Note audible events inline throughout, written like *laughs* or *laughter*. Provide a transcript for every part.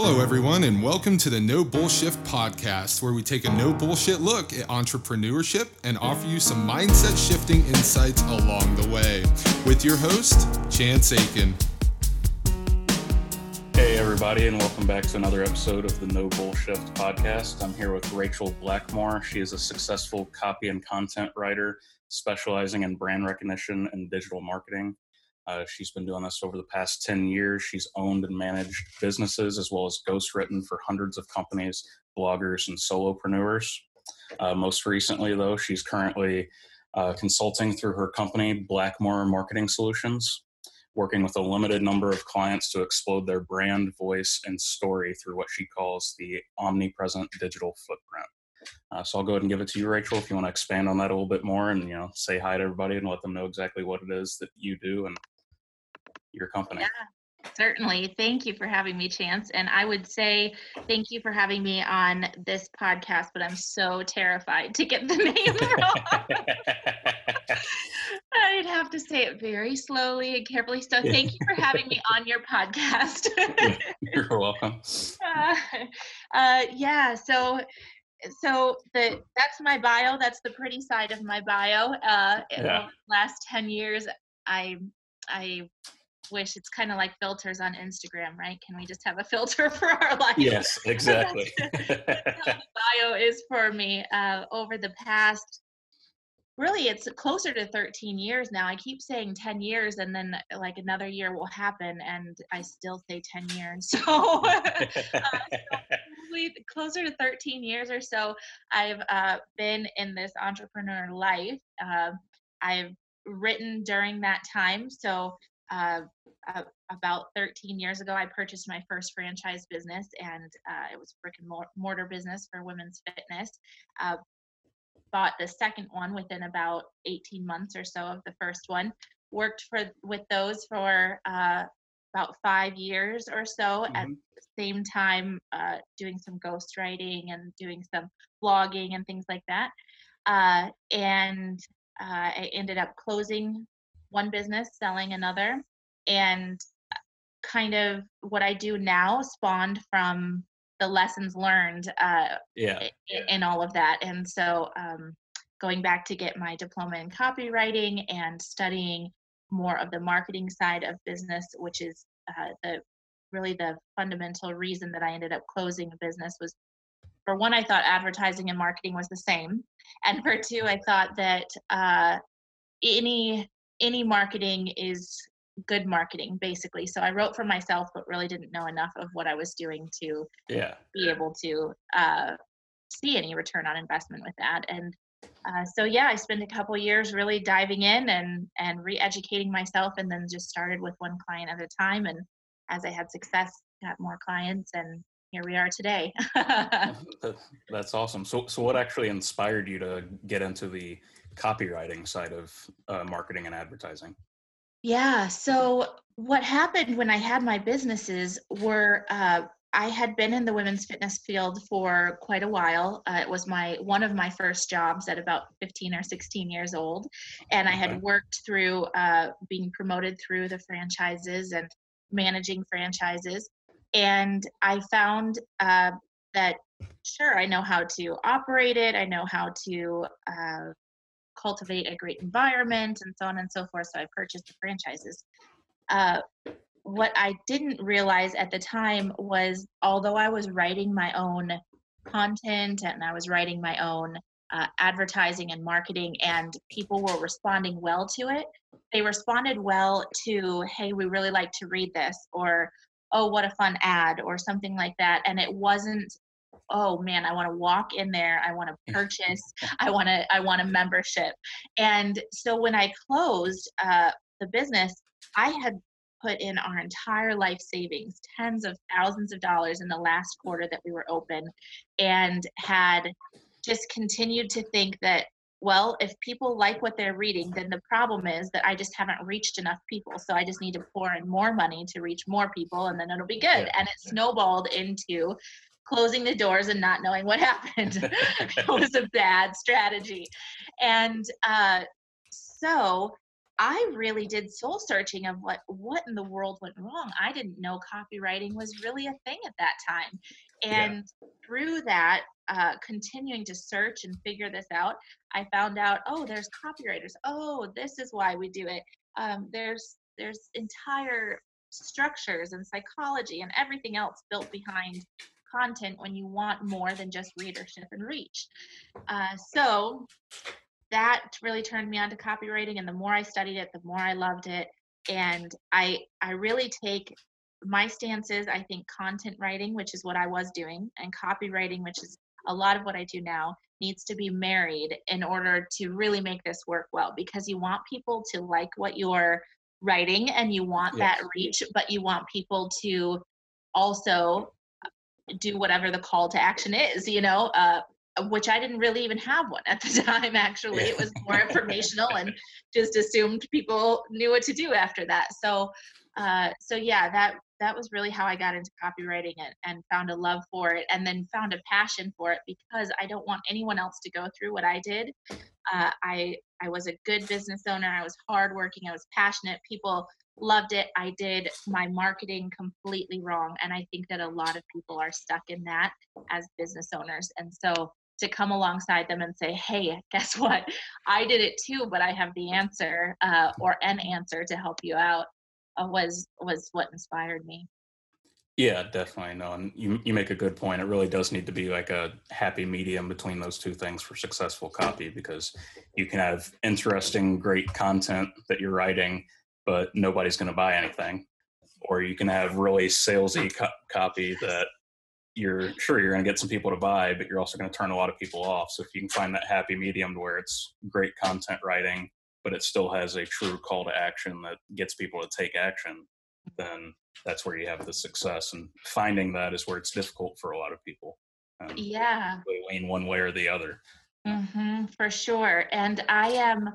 Hello, everyone, and welcome to the No Bullshit podcast, where we take a no bullshit look at entrepreneurship and offer you some mindset shifting insights along the way. With your host, Chance Aiken. Hey, everybody, and welcome back to another episode of the No Bullshit podcast. I'm here with Rachel Blackmore. She is a successful copy and content writer specializing in brand recognition and digital marketing. Uh, she's been doing this over the past 10 years. She's owned and managed businesses as well as ghostwritten for hundreds of companies, bloggers, and solopreneurs. Uh, most recently, though, she's currently uh, consulting through her company, Blackmore Marketing Solutions, working with a limited number of clients to explode their brand, voice, and story through what she calls the omnipresent digital footprint. Uh, so I'll go ahead and give it to you, Rachel, if you want to expand on that a little bit more and you know say hi to everybody and let them know exactly what it is that you do and your company. Yeah, certainly. Thank you for having me, Chance. And I would say thank you for having me on this podcast, but I'm so terrified to get the *laughs* name wrong. *laughs* I'd have to say it very slowly and carefully. So thank you for having me on your podcast. You're welcome. *laughs* Uh, uh, yeah, so so the that's my bio that's the pretty side of my bio uh in yeah. the last 10 years i i wish it's kind of like filters on Instagram, right? Can we just have a filter *laughs* for our life? Yes, *laughs* exactly. *laughs* bio is for me uh, over the past. Really, it's closer to 13 years now. I keep saying 10 years, and then like another year will happen, and I still say 10 years. So, uh, so closer to 13 years or so, I've uh, been in this entrepreneur life. Uh, I've written during that time. So uh, uh, about 13 years ago, I purchased my first franchise business, and uh, it was brick and mortar business for women's fitness. Uh, bought the second one within about 18 months or so of the first one. Worked for with those for uh, about five years or so. Mm-hmm. At the same time, uh, doing some ghostwriting and doing some blogging and things like that. and I ended up closing one business, selling another, and kind of what I do now spawned from the lessons learned uh, yeah. in, in, all of that. And so um, going back to get my diploma in copywriting and studying more of the marketing side of business, which is uh, the really the fundamental reason that I ended up closing a business was for one, I thought advertising and marketing was the same, and for two, I thought that uh, any any marketing is good marketing basically. So i wrote for myself but really didn't know enough of what i was doing to yeah. be able to uh, see any return on investment with that. And uh, so yeah i spent a couple years really diving in and and re-educating myself and then just started with one client at a time. And as i had success got more clients and here we are today. *laughs* *laughs* That's awesome. So so what actually inspired you to get into the copywriting side of uh, marketing and advertising? Yeah. So what happened when I had my businesses were uh, I had been in the women's fitness field for quite a while. Uh, it was my one of my first jobs at about 15 or 16 years old, and I had worked through uh, being promoted through the franchises and managing franchises. And I found uh, that sure, I know how to operate it. I know how to uh, cultivate a great environment and so on and so forth. So I purchased the franchises. Uh, what I didn't realize at the time was although I was writing my own content and I was writing my own uh, advertising and marketing, and people were responding well to it, they responded well to, hey, we really like to read this, or oh, what a fun ad, or something like that. And it wasn't oh man i want to walk in there i want to *laughs* purchase i want to i want a membership and so when i closed uh, the business i had put in our entire life savings tens of thousands of dollars in the last quarter that we were open and had just continued to think that well, if people like what they're reading, then the problem is that I just haven't reached enough people. So I just need to pour in more money to reach more people and then it'll be good. And it snowballed into closing the doors and not knowing what *laughs* happened. *laughs* it was a bad strategy. And uh, so I really did soul searching of what what in the world went wrong. I didn't know copywriting was really a thing at that time, and yeah. through that, uh, continuing to search and figure this out, I found out oh, there's copywriters. Oh, this is why we do it. Um, there's there's entire structures and psychology and everything else built behind content when you want more than just readership and reach. Uh, so that really turned me on to copywriting, and the more I studied it, the more I loved it. And I I really take my stances. I think content writing, which is what I was doing, and copywriting, which is a lot of what I do now, needs to be married in order to really make this work well because you want people to like what you're writing and you want yes. that reach, but you want people to also do whatever the call to action is, you know, uh, which I didn't really even have one at the *laughs* time, actually. It was more informational and *laughs* just assumed people knew what to do after that. So, uh, so yeah, that that was really how I got into copywriting and, and found a love for it and then found a passion for it because I don't want anyone else to go through what I did. Uh, I I was a good business owner. I was hardworking. I was passionate. People loved it. I did my marketing completely wrong. And I think that a lot of people are stuck in that as business owners. And so to come alongside them and say, hey, *laughs* guess what? I did it too, but I have the answer uh, or an answer to help you out uh, was was what inspired me. Yeah, definitely. No, and you you make a good point. It really does need to be like a happy medium between those two things for successful copy because you can have interesting, great content that you're writing, but nobody's going to buy anything. Or you can have really salesy co- copy that you're sure you're going to get some people to buy, but you're also going to turn a lot of people off. So if you can find that happy medium to where it's great content writing, but it still has a true call to action that gets people to take action, then that's where you have the success. And finding that is where it's difficult for a lot of people. Um, yeah. They lean one way or the other. Mm-hmm, for sure. And I am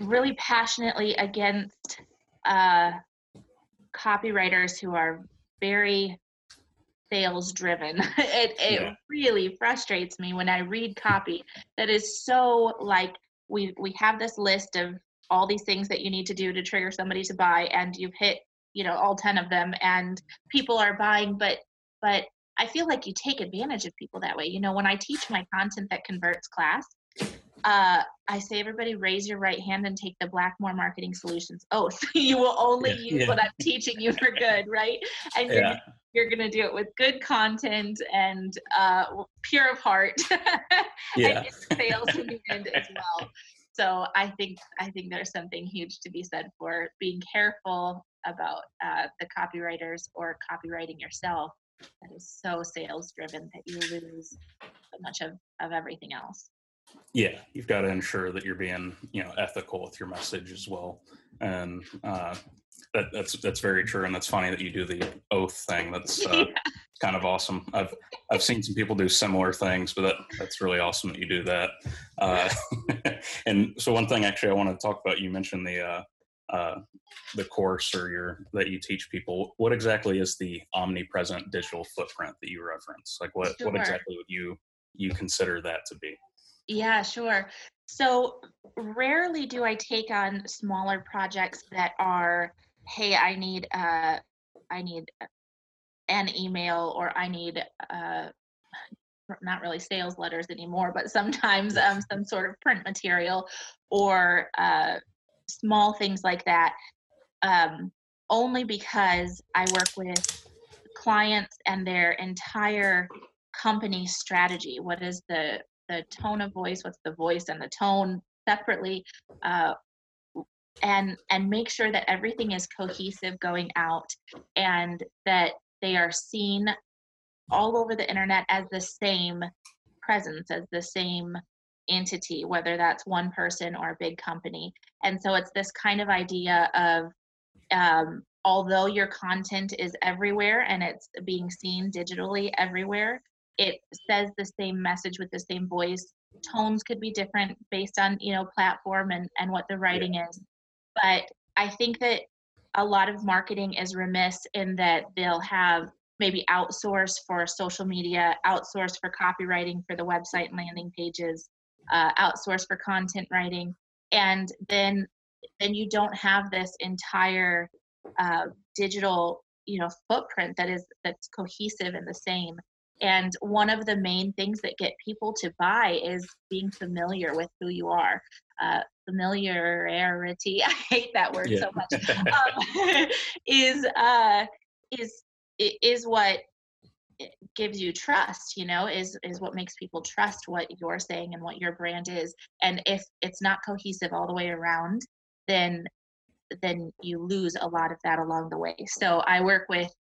really passionately against uh, copywriters who are very sales driven. *laughs* it it yeah. really frustrates me when I read copy that is so like we we have this list of all these things that you need to do to trigger somebody to buy and you've hit you know all 10 of them and people are buying but but I feel like you take advantage of people that way. You know, when I teach my content that converts class, uh, I say, everybody raise your right hand and take the Blackmore Marketing Solutions oath. *laughs* you will only yeah, use yeah. what I'm teaching you for good, right? And yeah. you're, you're going to do it with good content and uh, pure of heart *laughs* yeah. and sales in the end as well. So I think I think there's something huge to be said for being careful about uh, the copywriters or copywriting yourself that is so sales driven that you lose so much of, of everything else. Yeah, you've got to ensure that you're being, you know, ethical with your message as well. And uh, that, that's that's very true, and that's funny that you do the oath thing. That's uh, *laughs* yeah. kind of awesome. I've I've seen some people do similar things, but that that's really awesome that you do that. Uh, *laughs* and so one thing actually I want to talk about. You mentioned the uh, uh, the course or your that you teach people. What exactly is the omnipresent digital footprint that you reference? Like what sure. what exactly would you you consider that to be? Yeah, sure. So rarely do I take on smaller projects that are hey, I need uh, I need an email or I need uh, not really sales letters anymore, but sometimes um, some sort of print material or uh, small things like that. Um, only because I work with clients and their entire company strategy. What is the the tone of voice? What's the voice and the tone separately? Uh, and and make sure that everything is cohesive going out and that they are seen all over the internet as the same presence as the same entity whether that's one person or a big company and so it's this kind of idea of um, although your content is everywhere and it's being seen digitally everywhere it says the same message with the same voice. Tones could be different based on you know platform and and what the writing yeah. is. But I think that a lot of marketing is remiss in that they'll have maybe outsource for social media, outsource for copywriting for the website and landing pages, uh, outsource for content writing, and then then you don't have this entire uh, digital you know footprint that is that's cohesive and the same and one of the main things that get people to buy is being familiar with who you are. Uh, familiarity *laughs* i hate that word yeah. so much *laughs* um, *laughs* is uh, is is what gives you trust you know is is what makes people trust what you're saying and what your brand is. And if it's not cohesive all the way around then then you lose a lot of that along the way. So i work with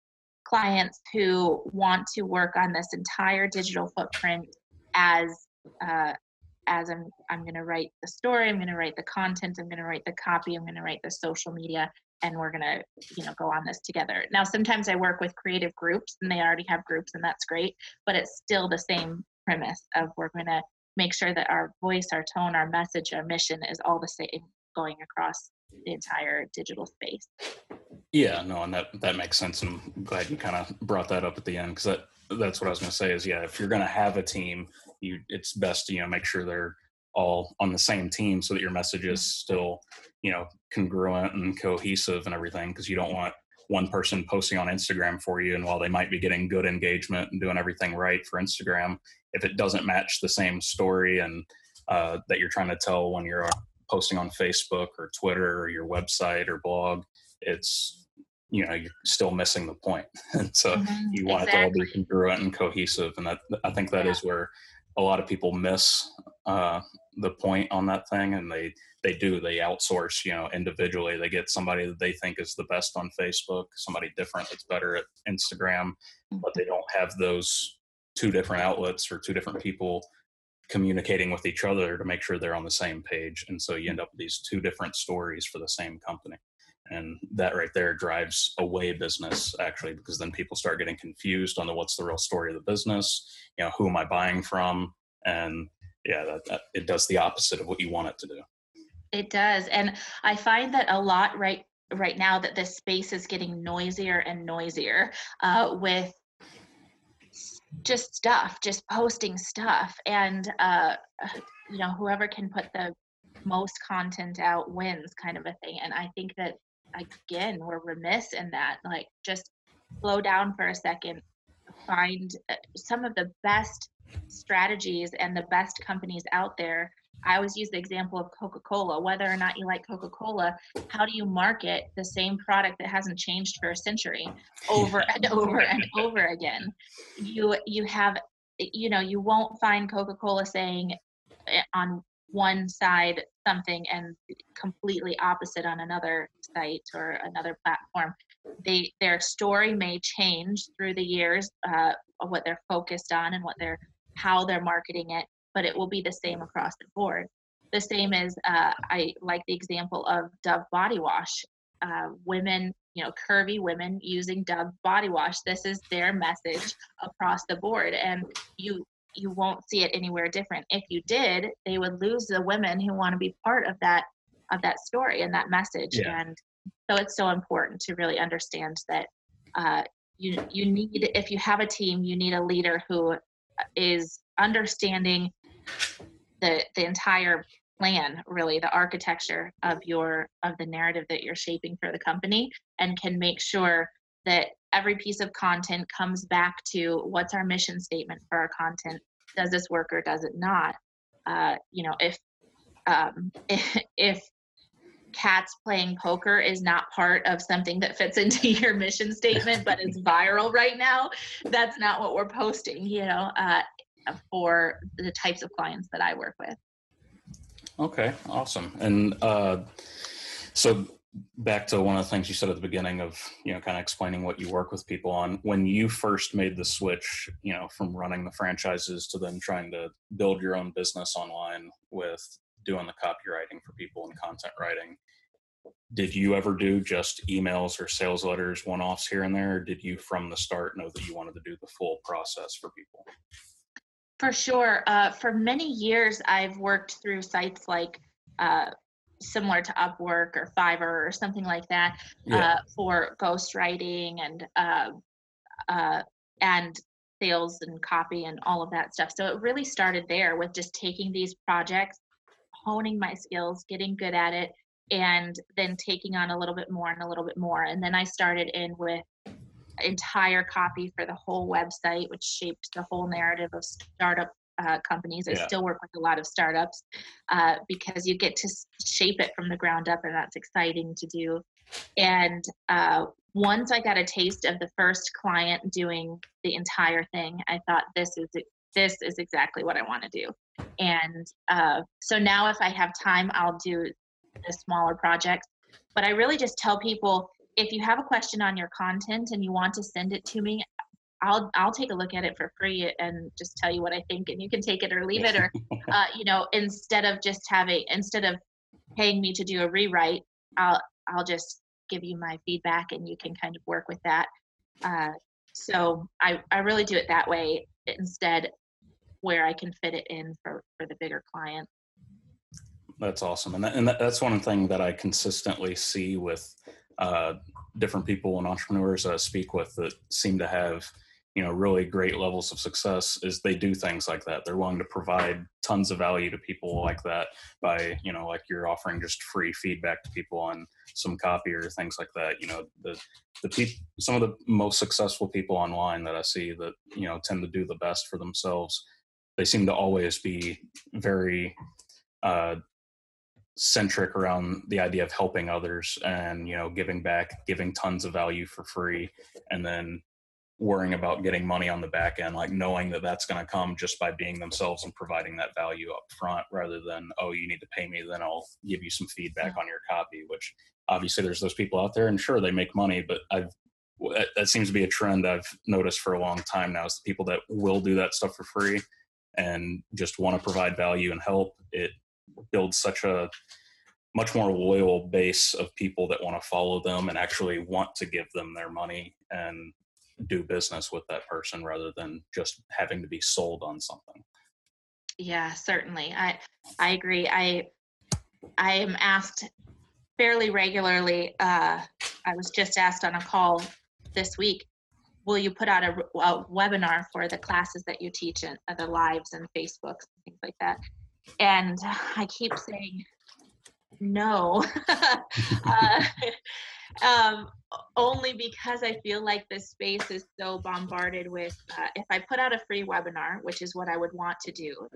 clients who want to work on this entire digital footprint as uh, as I'm I'm going to write the story, I'm going to write the content, I'm going to write the copy, I'm going to write the social media, and we're going to you know go on this together. Now sometimes I work with creative groups, and they already have groups, and that's great, but it's still the same premise of we're going to make sure that our voice, our tone, our message, our mission is all the same going across the entire digital space. Yeah, no, and that that makes sense. I'm glad you kind of brought that up at the end because that that's what I was going to say. Is yeah, if you're going to have a team, you it's best to you know make sure they're all on the same team so that your message is still you know congruent and cohesive and everything because you don't want one person posting on Instagram for you and while they might be getting good engagement and doing everything right for Instagram if it doesn't match the same story and uh, that you're trying to tell when you're posting on Facebook or Twitter or your website or blog, it's you know you're still missing the point. *laughs* and so mm-hmm, you want exactly. it to all be congruent and cohesive, and that I think that yeah. is where a lot of people miss uh, the point on that thing, and they they do they outsource you know individually they get somebody that they think is the best on facebook somebody different that's better at instagram but they don't have those two different outlets or two different people communicating with each other to make sure they're on the same page. And so you end up with these two different stories for the same company. And that right there drives away business actually, because then people start getting confused on the what's the real story of the business, you know, who am I buying from? And yeah, that, that it does the opposite of what you want it to do. It does. And I find that a lot right right now that this space is getting noisier and noisier uh, with just stuff, just posting stuff, and uh, you know whoever can put the most content out wins, kind of a thing. And I think that again we're remiss in that. Like just slow down for a second, find uh, some of the best strategies and the best companies out there I always use the example of Coca Cola. Whether or not you like Coca Cola, how do you market the same product that hasn't changed for a century *laughs* over and over *laughs* and over again? You you have you know you won't find Coca Cola saying eh, on one side something and completely opposite on another site or another platform. They their story may change through the years, uh, what they're focused on and what they're how they're marketing it but it will be the same across the board. The same as uh, I like the example of Dove body wash. Uh, women, you know, curvy women using Dove body wash. This is their message across the board, and you you won't see it anywhere different. If you did, they would lose the women who want to be part of that of that story and that message. Yeah. And so it's so important to really understand that uh, you you need if you have a team, you need a leader who is understanding the the entire plan really the architecture of your of the narrative that you're shaping for the company and can make sure that every piece of content comes back to what's our mission statement for our content. Does this work or does it not? Uh, you know if um, if, *laughs* if cats playing poker is not part of something that fits into *laughs* your mission statement but it's *laughs* viral right now that's not what we're posting you know uh, for the types of clients that I work with. Okay, awesome. And uh, so back to one of the things you said at the beginning of you know kind of explaining what you work with people on when you first made the switch you know from running the franchises to then trying to build your own business online with doing the copywriting for people and content writing did you ever do just emails or sales letters one offs here and there or did you from the start know that you wanted to do the full process for people for sure. Uh, for many years, I've worked through sites like uh, similar to Upwork or Fiverr or something like that yeah. uh, for ghostwriting and uh, uh, and sales and copy and all of that stuff. So it really started there with just taking these projects, honing my skills, getting good at it, and then taking on a little bit more and a little bit more. And then I started in with entire copy for the whole website, which shaped the whole narrative of startup uh, companies. I Yeah. still work with a lot of startups uh, because you get to shape it from the ground up, and that's exciting to do. And uh, once I got a taste of the first client doing the entire thing, I thought this is this is exactly what I want to do. And uh, so now, if I have time, I'll do the smaller projects. But I really just tell people if you have a question on your content and you want to send it to me, I'll I'll take a look at it for free and just tell you what I think, and you can take it or leave it, or *laughs* uh, you know, instead of just having instead of paying me to do a rewrite, I'll I'll just give you my feedback, and you can kind of work with that. Uh, so I I really do it that way instead, where I can fit it in for for the bigger client. That's awesome, and that, and that, that's one thing that I consistently see with uh, different people and entrepreneurs that I speak with that seem to have you know really great levels of success is they do things like that. They're willing to provide tons of value to people like that by you know like you're offering just free feedback to people on some copy or things like that. You know the the people some of the most successful people online that I see that you know tend to do the best for themselves. They seem to always be very uh, centric around the idea of helping others and you know giving back giving tons of value for free and then worrying about getting money on the back end like knowing that that's going to come just by being themselves and providing that value up front rather than oh you need to pay me then i'll give you some feedback on your copy which obviously there's those people out there and sure they make money but i've that, that seems to be a trend i've noticed for a long time now is the people that will do that stuff for free and just want to provide value and help it builds such a much more loyal base of people that want to follow them and actually want to give them their money and do business with that person rather than just having to be sold on something. Yeah, certainly. I I agree. I I am asked fairly regularly. Uh, I was just asked on a call this week. Will you put out a, a webinar for the classes that you teach and uh, the lives and Facebooks and things like that? And *sighs* I keep saying no. *laughs* *laughs* uh, *laughs* um, only because I feel like this space is so bombarded with. Uh, if I put out a free webinar, which is what I would want to do,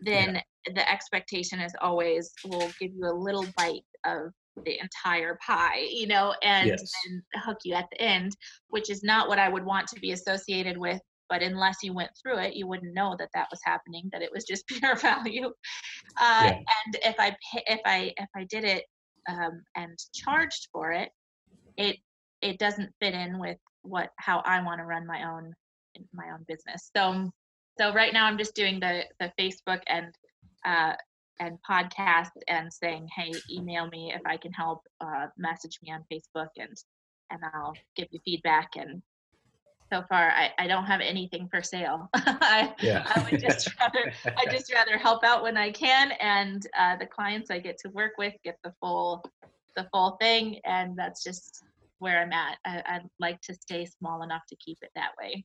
then the expectation is always we'll give you a little bite of the entire pie, you know, and Yes. then hook you at the end, which is not what I would want to be associated with. But unless you went through it, you wouldn't know that that was happening. That it was just *laughs* pure value. Uh, Yeah. And if I if I if I did it um, and charged for it, it it doesn't fit in with what how I want to run my own my own business. So so right now I'm just doing the the Facebook and uh, and podcast and saying, hey, email me if I can help. Uh, message me on Facebook and and I'll give you feedback. And so far, I, I don't have anything for sale. *laughs* I, Yeah. I would just *laughs* rather I just rather help out when I can, and uh, the clients I get to work with get the full the full thing, and that's just where I'm at. I, I'd like to stay small enough to keep it that way.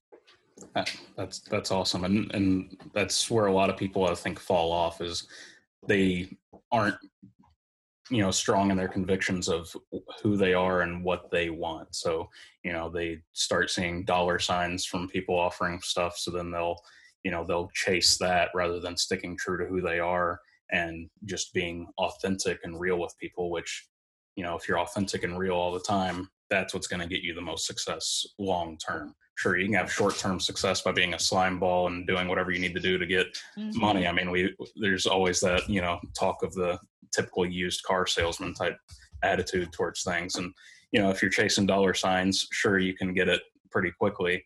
That's that's awesome, and and that's where a lot of people I think fall off is they aren't you know strong in their convictions of who they are and what they want. So you know they start seeing dollar signs from people offering stuff, so then they'll you know they'll chase that rather than sticking true to who they are and just being authentic and real with people. Which you know if you're authentic and real all the time, that's what's going to get you the most success long term. Sure you can have short-term success by being a slime ball and doing whatever you need to do to get Mhm. money. I mean we there's always that you know talk of the typical used car salesman type attitude towards things. And you know if you're chasing dollar signs sure you can get it pretty quickly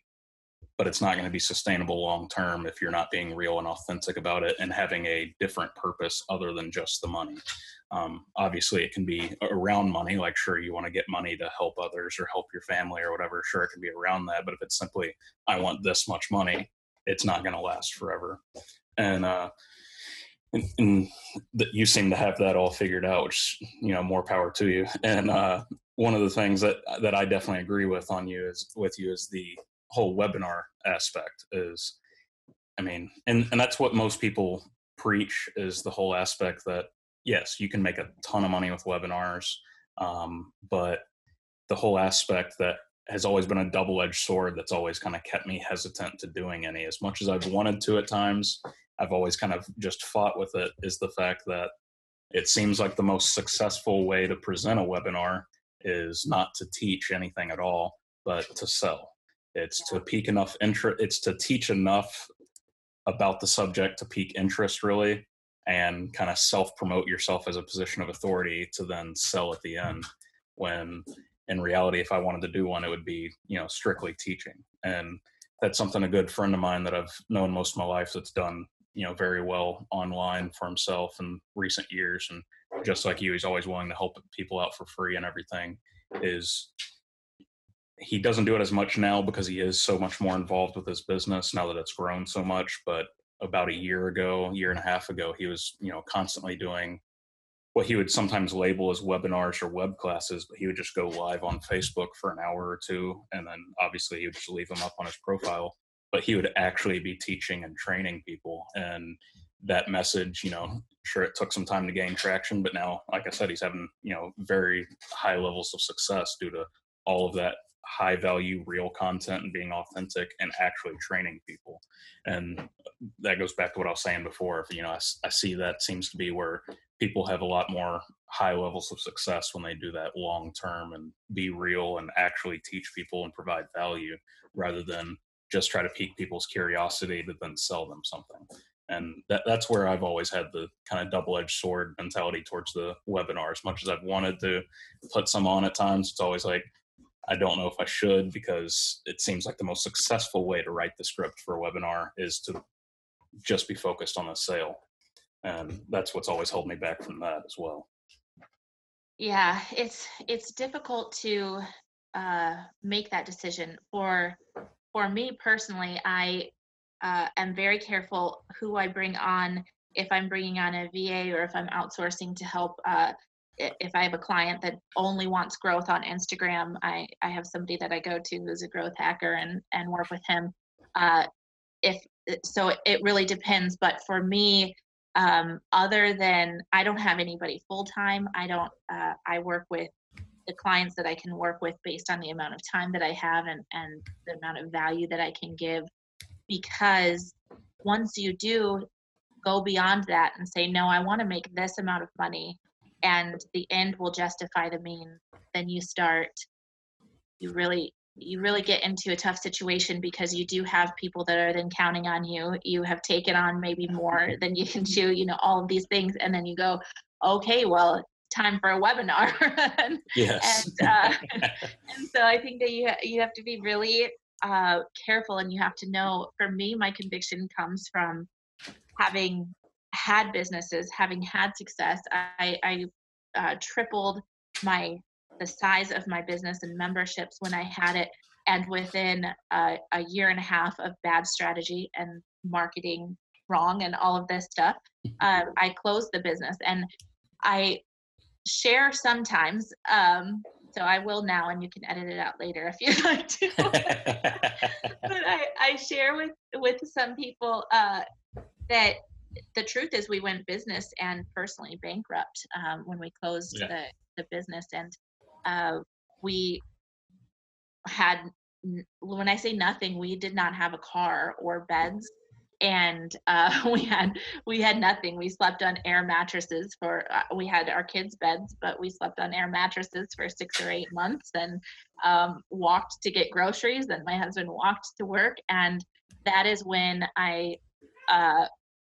but it's not going to be sustainable long term if you're not being real and authentic about it and having a different purpose other than just the money um, obviously it can be around money like sure you want to get money to help others or help your family or whatever sure it can be around that but if it's simply i want this much money it's not going to last forever. And uh and, and that you seem to have that all figured out which you know more power to you. And uh one of the things that that i definitely agree with on you is with you is the whole webinar aspect is i mean and and that's what most people preach is the whole aspect that yes, you can make a ton of money with webinars, um, but the whole aspect that has always been a double-edged sword that's always kind of kept me hesitant to doing any. As much as i've wanted to at times i've always kind of just fought with it is the fact that it seems like the most successful way to present a webinar is not to teach anything at all but to sell. It's to pique enough interest it's to teach enough about the subject to pique interest really and kind of self promote yourself as a position of authority to then sell at the end when in reality if i wanted to do one it would be you know strictly teaching. And that's something a good friend of mine that i've known most of my life that's done you know very well online for himself in recent years and just like you he's always willing to help people out for free and everything is he doesn't do it as much now because he is so much more involved with his business now that it's grown so much but about a year ago year and a half ago he was you know constantly doing what he would sometimes label as webinars or web classes, but he would just go live on Facebook for an hour or two, and then obviously he would just leave them up on his profile. But he would actually be teaching and training people, and that message, you know, sure it took some time to gain traction, but now, like I said, he's having you know very high levels of success due to all of that high value real content and being authentic and actually training people and that goes back to what i was saying before you know I, I, see that seems to be where people have a lot more high levels of success when they do that long term and be real and actually teach people and provide value rather than just try to pique people's curiosity to then sell them something. And that, that's where I've always had the kind of double edged sword mentality towards the webinar. As much as I've wanted to put some on at times, it's always like, I don't know if I should because it seems like the most successful way to write the script for a webinar is to just be focused on the sale. And that's what's always held me back from that as well. Yeah it's it's difficult to uh, make that decision. For for me personally i uh, am very careful who i bring on. If i'm bringing on a va or if i'm outsourcing to help uh, if i have a client that only wants growth on instagram i i have somebody that i go to who's a growth hacker and and work with him uh, if so it really depends but for me um, other than I don't have anybody full time. I don't. Uh, I work with the clients that I can work with based on the amount of time that I have and and the amount of value that I can give. Because once you do go beyond that and say, no, I want to make this amount of money, and the end will justify the means, then you start. You really you really get into a tough situation because you do have people that are then counting on you. You have taken on maybe *laughs* more than you can do, you know, all of these things. And then you go, okay, well, time for a webinar. *laughs* and, yes. And, uh, *laughs* and so I think that you, you have to be really uh, careful and you have to know, for me, my conviction comes from having had businesses, having had success. I, I uh, tripled my the size of my business and memberships when I had it. And within a, a year and a half of bad strategy and marketing wrong and all of this stuff, *laughs* uh, I closed the business. And I share sometimes. Um, so I will now, and you can edit it out later if you'd *laughs* like to. *laughs* but I, I, share with with some people uh, that the truth is we went business and personally bankrupt um, when we closed yeah. the the business, and uh, we had when i say nothing we did not have a car or beds. And uh, *laughs* we had we had nothing. We slept on air mattresses for uh, we had our kids beds but we slept on air mattresses for six or eight months and um, walked to get groceries. And my husband walked to work. And that is when i uh,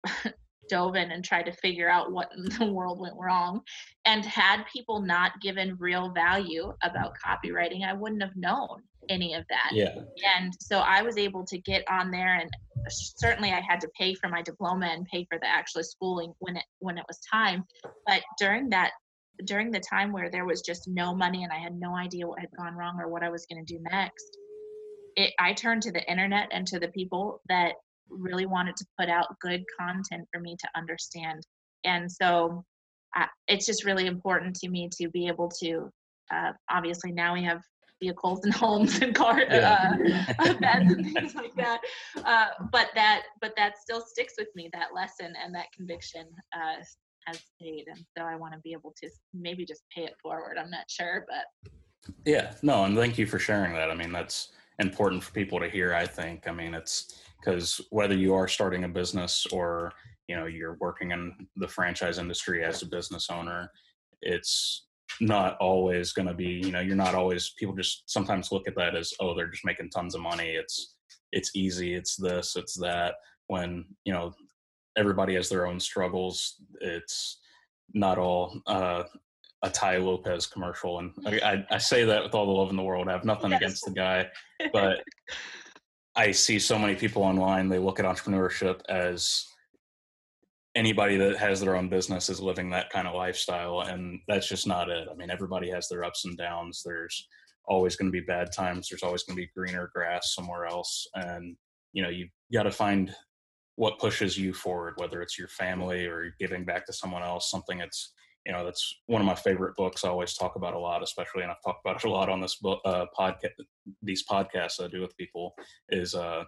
*laughs* dove in and tried to figure out what in the world went wrong. And had people not given real value about copywriting, I wouldn't have known any of that. Yeah. And so I was able to get on there and certainly I had to pay for my diploma and pay for the actual schooling when it when it was time. But during that during the time where there was just no money and I had no idea what had gone wrong or what I was going to do next, it, I turned to the internet and to the people that really wanted to put out good content for me to understand. And so uh, it's just really important to me to be able to, uh, obviously, now we have vehicles and *laughs* homes and cars, yeah. *laughs* uh, beds and things like that. Uh, but that, but that still sticks with me. That lesson and that conviction uh, has stayed and so i want to be able to maybe just pay it forward i'm not sure but yeah no and thank you for sharing that i mean that's important for people to hear i think i mean it's because whether you are starting a business or you know you're working in the franchise industry as a business owner it's not always going to be you know you're not always people just sometimes look at that as oh they're just making tons of money. It's it's easy. It's this it's that. When you know everybody has their own struggles. It's not all uh, a Tai Lopez commercial, and I, I, say that with all the love in the world. I have nothing yes. against the guy, *laughs* but I see so many people online. They look at entrepreneurship as anybody that has their own business is living that kind of lifestyle, and that's just not it. I mean, everybody has their ups and downs. There's always going to be bad times. There's always going to be greener grass somewhere else, and you know you got to find what pushes you forward, whether it's your family or giving back to someone else. Something that's you know that's one of my favorite books. I always talk about a lot, especially, and I've talked about it a lot on this book uh, podcast. These podcasts I do with people is uh,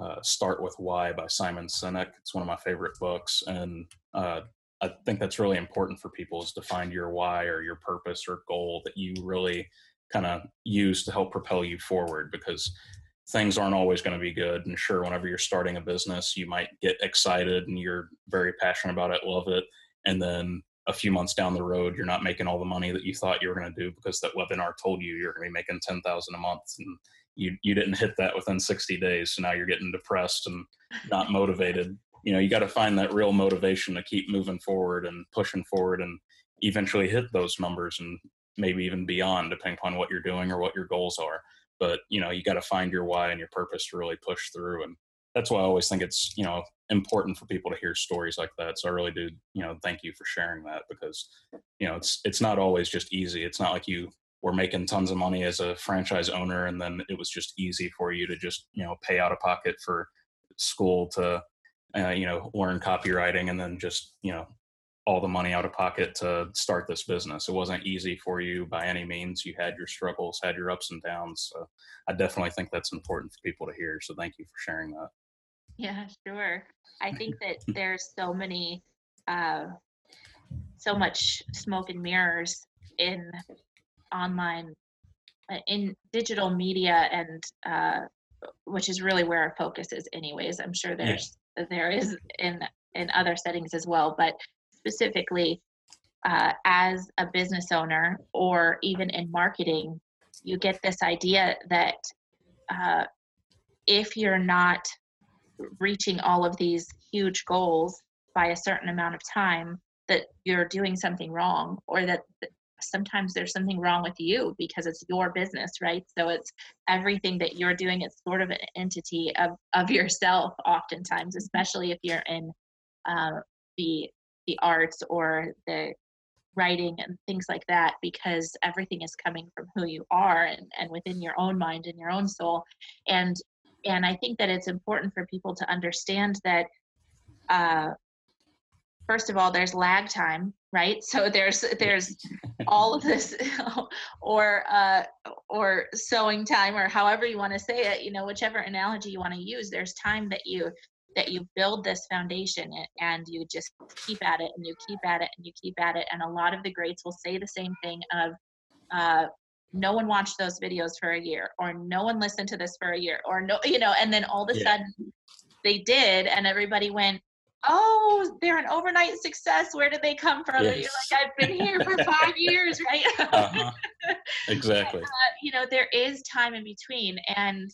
uh, Start with Why by Simon Sinek. It's one of my favorite books, and uh, I think that's really important for people is to find your why or your purpose or goal that you really kind of use to help propel you forward because things aren't always going to be good. And sure, whenever you're starting a business, you might get excited and you're very passionate about it, love it, and then a few months down the road, you're not making all the money that you thought you were going to do because that webinar told you you're going to be making ten thousand a month, and you you didn't hit that within 60 days. So now you're getting depressed and not motivated. You know you got to find that real motivation to keep moving forward and pushing forward and eventually hit those numbers and maybe even beyond depending upon what you're doing or what your goals are. But you know you got to find your why and your purpose to really push through and that's why i always think it's you know important for people to hear stories like that. So i really do you know thank you for sharing that because you know it's it's not always just easy. It's not like you were making tons of money as a franchise owner and then it was just easy for you to just you know pay out of pocket for school to uh, you know learn copywriting and then just you know all the money out of pocket to start this business. It wasn't easy for you by any means. You had your struggles had your ups and downs. So i definitely think that's important for people to hear. So thank you for sharing that yeah sure. I think that *laughs* there's so many uh so much smoke and mirrors in online uh, in digital media and uh, which is really where our focus is anyways. I'm sure there's there is in in other settings as well but specifically uh, as a business owner or even in marketing you get this idea that uh, if you're not reaching all of these huge goals by a certain amount of time that you're doing something wrong or that sometimes there's something wrong with you because it's your business right? So it's everything that you're doing it's sort of an entity of of yourself oftentimes especially if you're in uh, the the arts or the writing and things like that because everything is coming from who you are and, and within your own mind and your own soul. And and i think that it's important for people to understand that uh, first of all there's lag time right? So *laughs* there's there's all of this *laughs* or uh or sowing time or however you want to say it you know whichever analogy you want to use there's time that you that you build this foundation and you just keep at it and you keep at it and you keep at it and a lot of the greats will say the same thing of uh no one watched those videos for a year or no one listened to this for a year or no you know and then all of a yeah. sudden they did and everybody went oh, they're an overnight success. Where did they come from? Yes. you're like, I've been here for five *laughs* years, right? uh-huh. *laughs* Exactly. uh, you know, there is time in between, and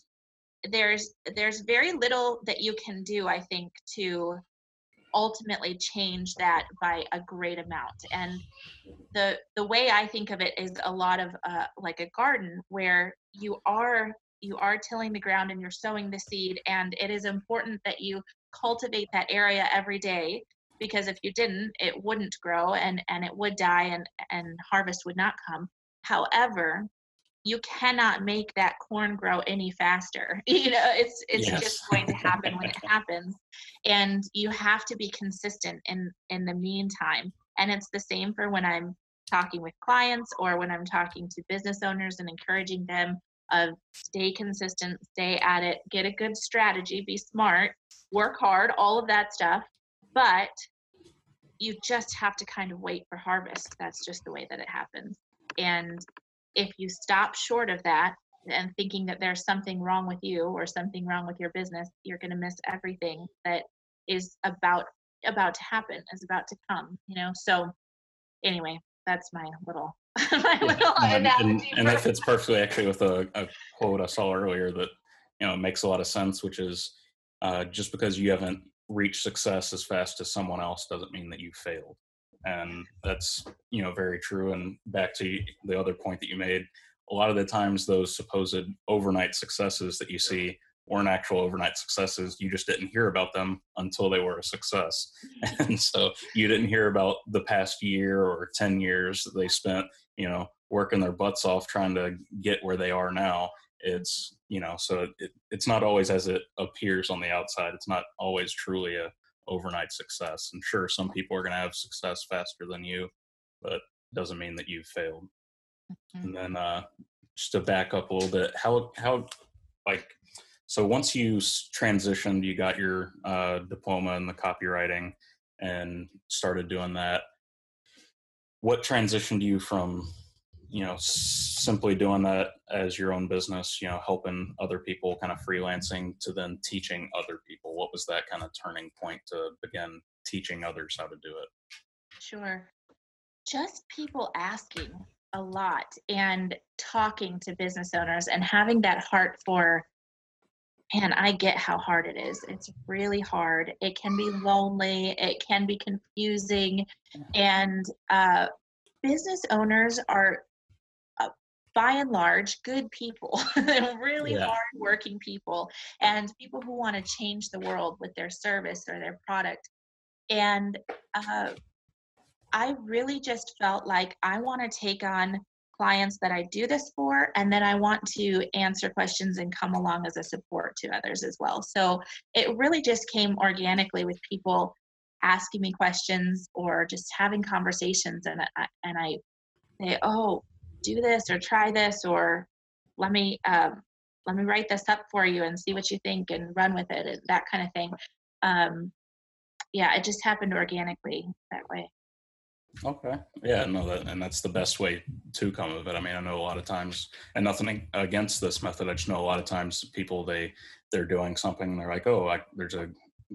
there's there's very little that you can do, I think, to ultimately change that by a great amount. And the the way I think of it is a lot of uh, like a garden where you are you are tilling the ground and you're sowing the seed and it is important that you cultivate that area every day because if you didn't it wouldn't grow and and it would die and and harvest would not come however you cannot make that corn grow any faster *laughs* you know it's it's yes. just going to happen when it *laughs* happens and you have to be consistent in in the meantime and it's the same for when i'm talking with clients or when i'm talking to business owners and encouraging them of stay consistent, stay at it, get a good strategy, be smart, work hard, all of that stuff. But you just have to kind of wait for harvest. That's just the way that it happens. And if you stop short of that and thinking that there's something wrong with you or something wrong with your business, you're going to miss everything that is about about to happen, is about to come. You know. So anyway, that's my little *laughs* my Yeah. little and, and, analogy. and that fits perfectly *laughs* actually with a, a quote I saw earlier that you know makes a lot of sense, which is uh, just because you haven't reached success as fast as someone else doesn't mean that you failed, and that's you know very true. And back to the other point that you made, a lot of the times those supposed overnight successes that you see weren't actual overnight successes. You just didn't hear about them until they were a success. *laughs* And so you didn't hear about the past year or 10 years that they spent, you know, working their butts off trying to get where they are now. It's, you know, so it, it's not always as it appears on the outside. It's not always truly a overnight success. I'm sure, some people are going to have success faster than you, but it doesn't mean that you've failed. Mhm. And then uh, just to back up a little bit, how how like so once you transitioned, you got your uh, diploma in the copywriting and started doing that. What transitioned you from you know simply doing that as your own business, you know, helping other people, kind of freelancing, to then teaching other people? What was that kind of turning point to begin teaching others how to do it? Sure. Just people asking a lot and talking to business owners and having that heart for, and I get how hard it is. It's really hard. It can be lonely, it can be confusing. And uh, business owners are, by and large, good people. *laughs* Really Yeah. hard working people and people who want to change the world with their service or their product. And uh, I really just felt like I want to take on clients that I do this for, and then I want to answer questions and come along as a support to others as well. So it really just came organically with people asking me questions or just having conversations, and I, and I say, "Oh, do this or try this or let me um, let me write this up for you and see what you think and run with it," and that kind of thing. Um, yeah, it just happened organically that way. Okay. Yeah, no, that, and that's the best way to come of it. I mean, I know a lot of times, and nothing against this method. I just know a lot of times people they they're doing something and they're like, oh, I, there's a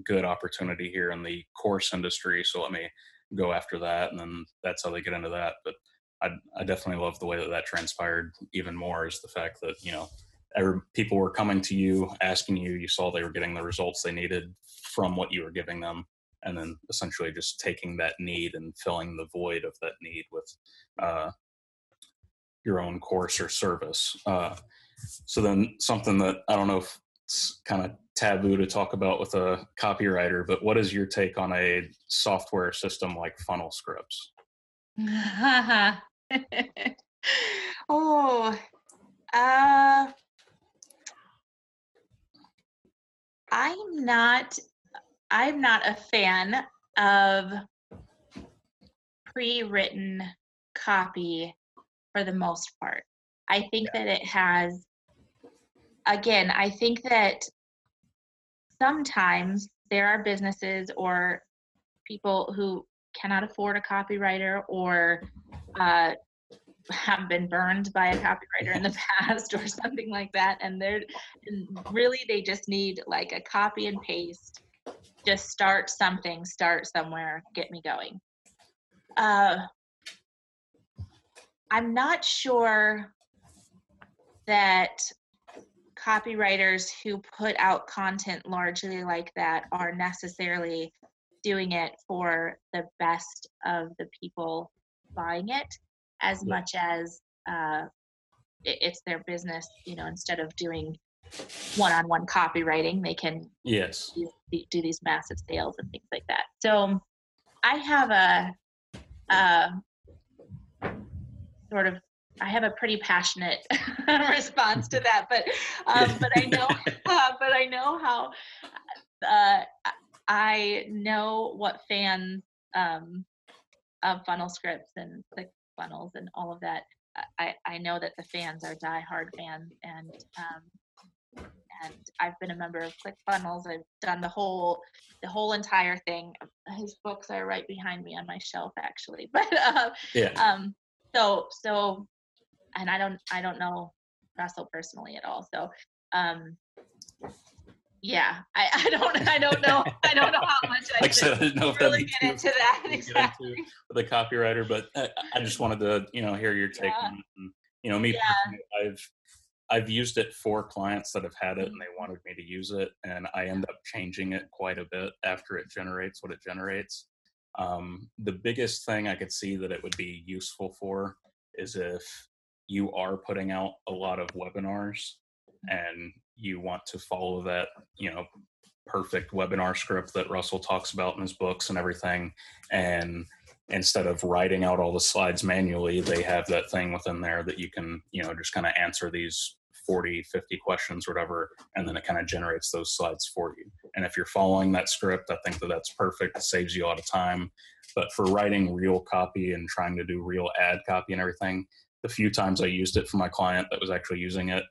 good opportunity here in the course industry, so let me go after that, and then that's how they get into that. But I, I definitely love the way that that transpired. Even more is the fact that you know, every, people were coming to you, asking you. You saw they were getting the results they needed from what you were giving them and then essentially just taking that need and filling the void of that need with uh, your own course or service. Uh, so then something that I don't know if it's kind of taboo to talk about with a copywriter, but what is your take on a software system like Funnel Scripts? *laughs* oh, uh, I'm not. I'm not a fan of pre-written copy for the most part. I think that it has. Again, I think that sometimes there are businesses or people who cannot afford a copywriter or uh, have been burned by a copywriter in the *laughs* past or something like that. And they're and really they just need like a copy and paste. Just start something start somewhere get me going. Uh, i'm not sure that copywriters who put out content largely like that are necessarily doing it for the best of the people buying it as Yeah. much as uh, it, it's their business you know instead of doing one-on-one copywriting they can Yes. do, do these massive sales and things like that so i have a, a sort of i have a pretty passionate *laughs* response to that but um, but i know *laughs* uh, but i know how uh, i know what fans um, of funnel scripts and click funnels and all of that I, I know that the fans are diehard fans and um, and I've been a member of ClickFunnels. I've done the whole the whole entire thing. His books are right behind me on my shelf, actually. *laughs* But uh, Yeah. um, so so, and I don't I don't know Russell personally at all. So um, yeah, I, I don't I don't know I don't know how much I *laughs* Like I said, I didn't know if really get into that *laughs* into exactly. the copywriter, but I, I just wanted to, you know, hear your take Yeah. on it. And, you know, me, Yeah. I've, I've used it for clients that have had it and they wanted me to use it. And I end up changing it quite a bit after it generates what it generates. Um, the biggest thing I could see that it would be useful for is if you are putting out a lot of webinars and you want to follow that, you know, perfect webinar script that Russell talks about in his books and everything. And instead of writing out all the slides manually, they have that thing within there that you can, you know, just kind of answer these 40, 50 questions, whatever, and then it kind of generates those slides for you. And if you're following that script, I think that that's perfect. It saves you a lot of time. But for writing real copy and trying to do real ad copy and everything, the few times I used it for my client that was actually using it,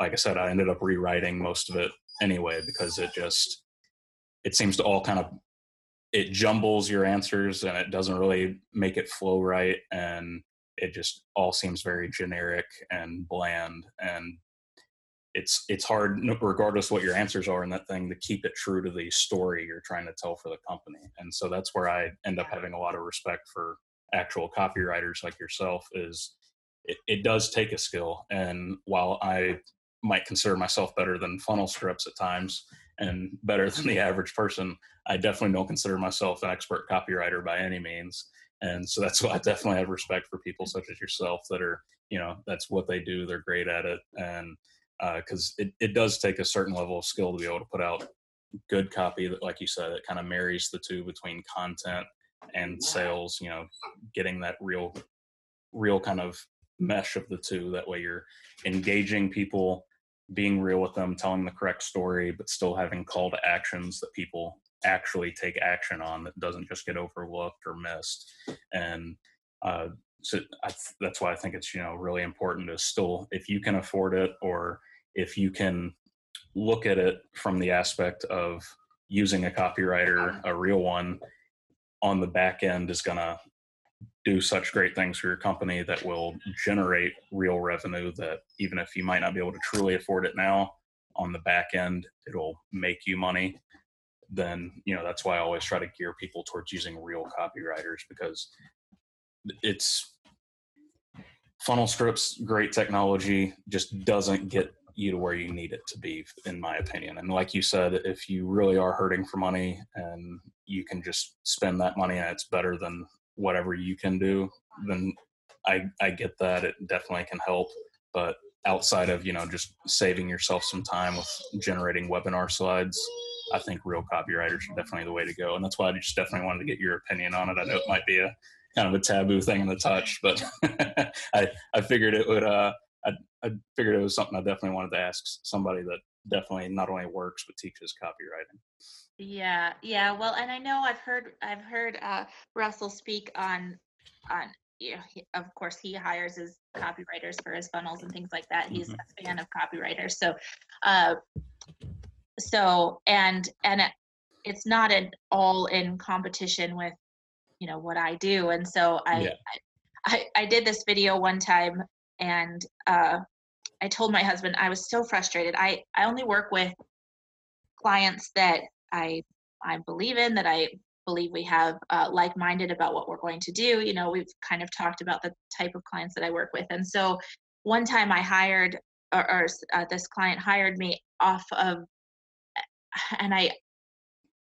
like I said, I ended up rewriting most of it anyway because it just it seems to all kind of it jumbles your answers and it doesn't really make it flow right. And it just all seems very generic and bland. And it's it's hard regardless what your answers are in that thing to keep it true to the story you're trying to tell for the company. And so that's where i end up having a lot of respect for actual copywriters like yourself is it, it does take a skill. And while i might consider myself better than funnel scripts at times and better than the average person. I definitely don't consider myself an expert copywriter by any means. And so that's why i definitely have respect for people such as yourself that are you know that's what they do. They're great at it. And uh, because it, it does take a certain level of skill to be able to put out good copy that like you said it kind of marries the two between content and sales you know getting that real real kind of mesh of the two. That way you're engaging people being real with them telling the correct story but still having call to actions that people actually take action on that doesn't just get overlooked or missed. And uh, so I, that's why i think it's you know really important to still if you can afford it or if you can look at it from the aspect of using a copywriter a real one on the back end is going to do such great things for your company that will generate real revenue that even if you might not be able to truly afford it now on the back end it'll make you money then you know that's why i always try to gear people towards using real copywriters because it's funnel scripts great technology just doesn't get you to where you need it to be in my opinion. And like you said if you really are hurting for money and you can just spend that money and it's better than whatever you can do then i i get that it definitely can help but outside of you know just saving yourself some time with generating webinar slides i think real copywriters are definitely the way to go and that's why i just definitely wanted to get your opinion on it i know it might be a kind of a taboo thing to touch but *laughs* i i figured it would uh I, I figured it was something i definitely wanted to ask somebody that definitely not only works but teaches copywriting Yeah, yeah. Well, and I know I've heard I've heard uh, Russell speak on on you know, he, of course he hires his copywriters for his funnels and things like that. He's Mhm. a fan of copywriters, so uh, so and and it, it's not at all in competition with you know what I do, and so I Yeah. I, I did this video one time and uh, I told my husband I was so frustrated. I I only work with clients that I I believe in that I believe we have uh, like-minded about what we're going to do. You know, we've kind of talked about the type of clients that I work with, and so one time I hired or, or uh, this client hired me off of, and I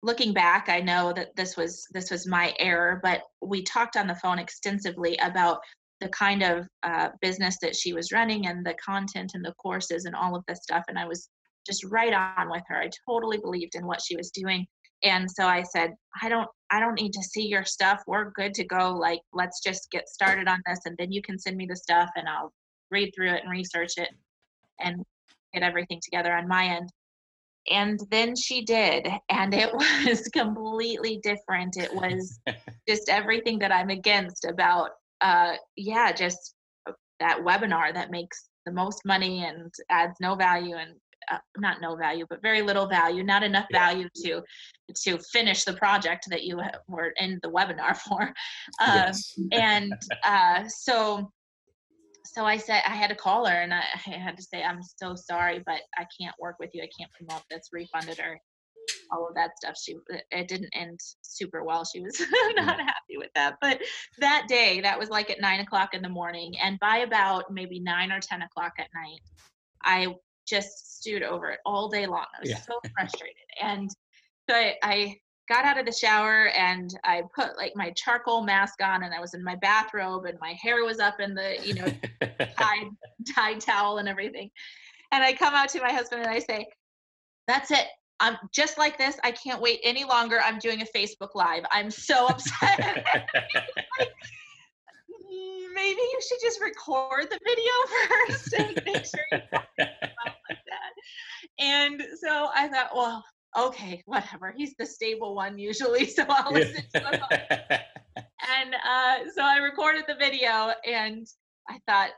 looking back i know that this was this was my error but we talked on the phone extensively about the kind of uh, business that she was running and the content and the courses and all of this stuff and i was just right on with her. I totally believed in what she was doing. And so i said i don't i don't need to see your stuff. We're good to go. Like let's just get started on this and then you can send me the stuff and i'll read through it and research it and get everything together on my end. And then she did and it *laughs* was completely different. It was *laughs* just everything that i'm against about uh yeah just that webinar that makes the most money and adds no value and uh, not no value, but very little value, not enough Yeah. value to to finish the project that you were in the webinar *laughs* for. Um, Yes. *laughs* and uh, so so I said I had to call her and I, I had to say I'm so sorry, but I can't work with you. I can't promote this. Refunded her all of that stuff. She it- didn't end super well. She was *laughs* mm-hmm. not happy with that. But that day, that was like at nine o'clock in the morning, and by about maybe nine or ten o'clock at night, I just stewed over it all day long. I was Yeah. so *laughs* frustrated, and so I, I got out of the shower and I put like my charcoal mask on, and I was in my bathrobe, and my hair was up in the you know *laughs* tied tied towel and everything. And I come out to my husband and I say, "That's it. I'm just like this. I can't wait any longer. I'm doing a Facebook Live. I'm so *laughs* upset. "Mm, Maybe you should just record the video *laughs* first and make sure you like that." And so I thought, well, okay, whatever. He's the stable one usually, *laughs* so I'll listen to him. And uh, so I recorded the video, and I thought,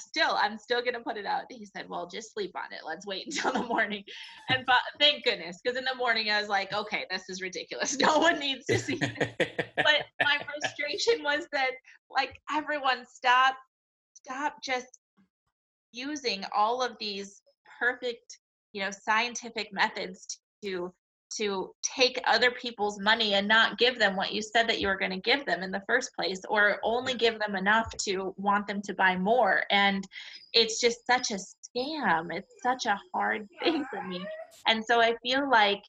still, I'm still gonna put it out. He said, "Well, just sleep on it. Let's wait *laughs* until the morning." And but thank goodness, because in the morning I was like, "Okay, this is ridiculous. *laughs* No one needs to see this." *laughs* But my frustration was that, like, everyone stop, stop just using all of these perfect, you know, scientific methods to to take other people's money and not give them what you said that you were going to give them in the first place or only give them enough to want them to buy more. And it's just such a scam. It's such a hard *laughs* thing for me. And so i feel like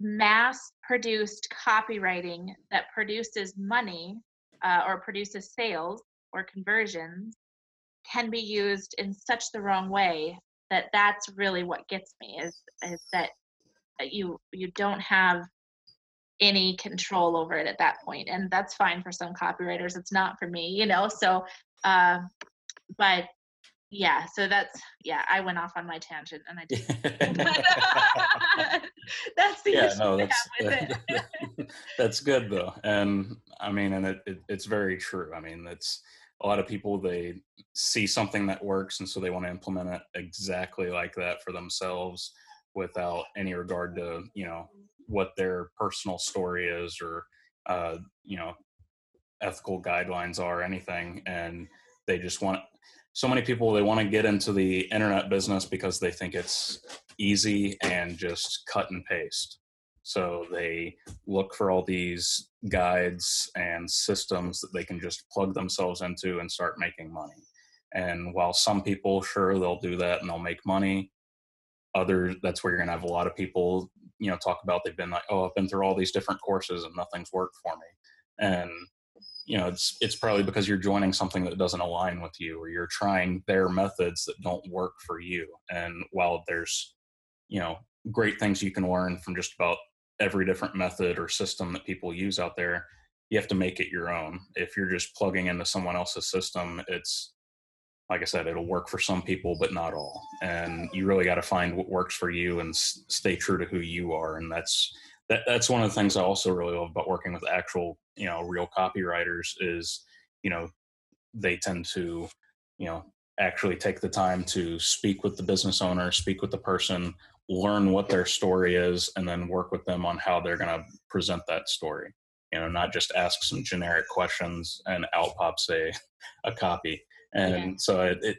mass produced copywriting that produces money uh, or produces sales or conversions can be used in such the wrong way that that's really what gets me is is that that you you don't have any control over it at that point and that's fine for some copywriters it's not for me you know so uh, but yeah so that's yeah i went off on my tangent and i did *laughs* *laughs* that's the yeah, issue no, that's it. *laughs* that's good though, and I mean, and it, it it's very true. I mean, it's a lot of people they see something that works, and so they want to implement it exactly like that for themselves, without any regard to you know what their personal story is or uh, you know ethical guidelines are, anything, and they just want. So many people they want to get into the internet business because they think it's easy and just cut and paste. So they look for all these guides and systems that they can just plug themselves into and start making money. And while some people, sure, they'll do that and they'll make money, others, that's where you're going to have a lot of people, you know, talk about they've been like, oh, I've been through all these different courses and nothing's worked for me. And you know, it's it's probably because you're joining something that doesn't align with you, or you're trying their methods that don't work for you. And while there's, you know, great things you can learn from just about every different method or system that people use out there, you have to make it your own. If you're just plugging into someone else's system, it's like I said, it'll work for some people, but not all. And you really got to find what works for you and s- stay true to who you are. And that's that, that's one of the things I also really love about working with actual, you know, real copywriters is, you know, they tend to, you know, actually take the time to speak with the business owner, speak with the person, learn what their story is, and then work with them on how they're going to present that story. You know, not just ask some generic questions and out pops a, a copy. And Yeah. so it, it,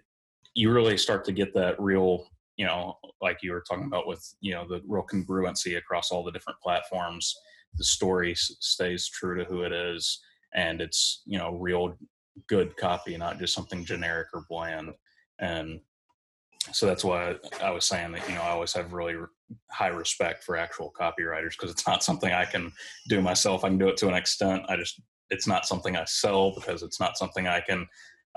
you really start to get that real, you know, like you were talking about with, you know, the real congruency across all the different platforms. The story s- stays true to who it is, and it's, you know, real good copy, not just something generic or bland. And so that's why I was saying that, you know, I always have really re- high respect for actual copywriters because it's not something I can do myself. I can do it to an extent. I just, it's not something I sell because it's not something I can